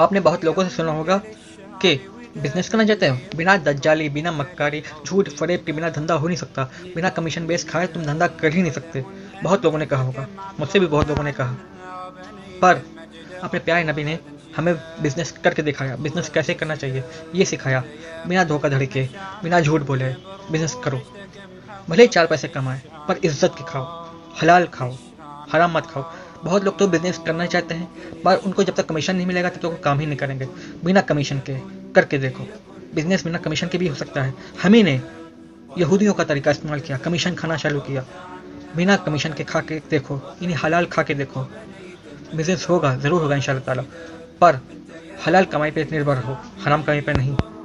आपने बहुत लोगों से सुना होगा कि बिज़नेस करना चाहते हो। बिना दज्जाली, बिना मक्कारी, झूठ, फरेब के बिना धंधा हो नहीं सकता। बिना कमीशन बेस खाए तुम धंधा कर ही नहीं सकते। बहुत लोगों ने कहा होगा। मुझसे भी बहुत लोगों ने कहा। पर अपने प्यारे नबी ने हमें बिज़नेस करके दिखाया। बिज़नेस कैसे करना चाहिए? ये सिखाया। बिना धोखाधड़ी के, बिना झूठ बोले बिज़नेस करो। भले ही चार पैसे कमाए, पर इज़्ज़त के खाओ। हलाल खाओ। हराम मत खाओ। बहुत लोग तो बिज़नेस करना चाहते हैं, पर उनको जब तक कमीशन नहीं मिलेगा, तब तक वो काम ही नहीं करेंगे। बिना कमीशन के, करके देखो। बिज़नेस बिना कमीशन के भी हो सकता है। हम ही ने यहूदियों का तरीका इस्तेमाल किया कमीशन खाना चालू किया। बिना कमीशन के खा के देखो, इन्हें हलाल खा के देखो। बिज़नेस होगा, ज़रूर होगा इन ताला। पर हलाल कमाई पर निर्भर हो हराम कमाई पर नहीं।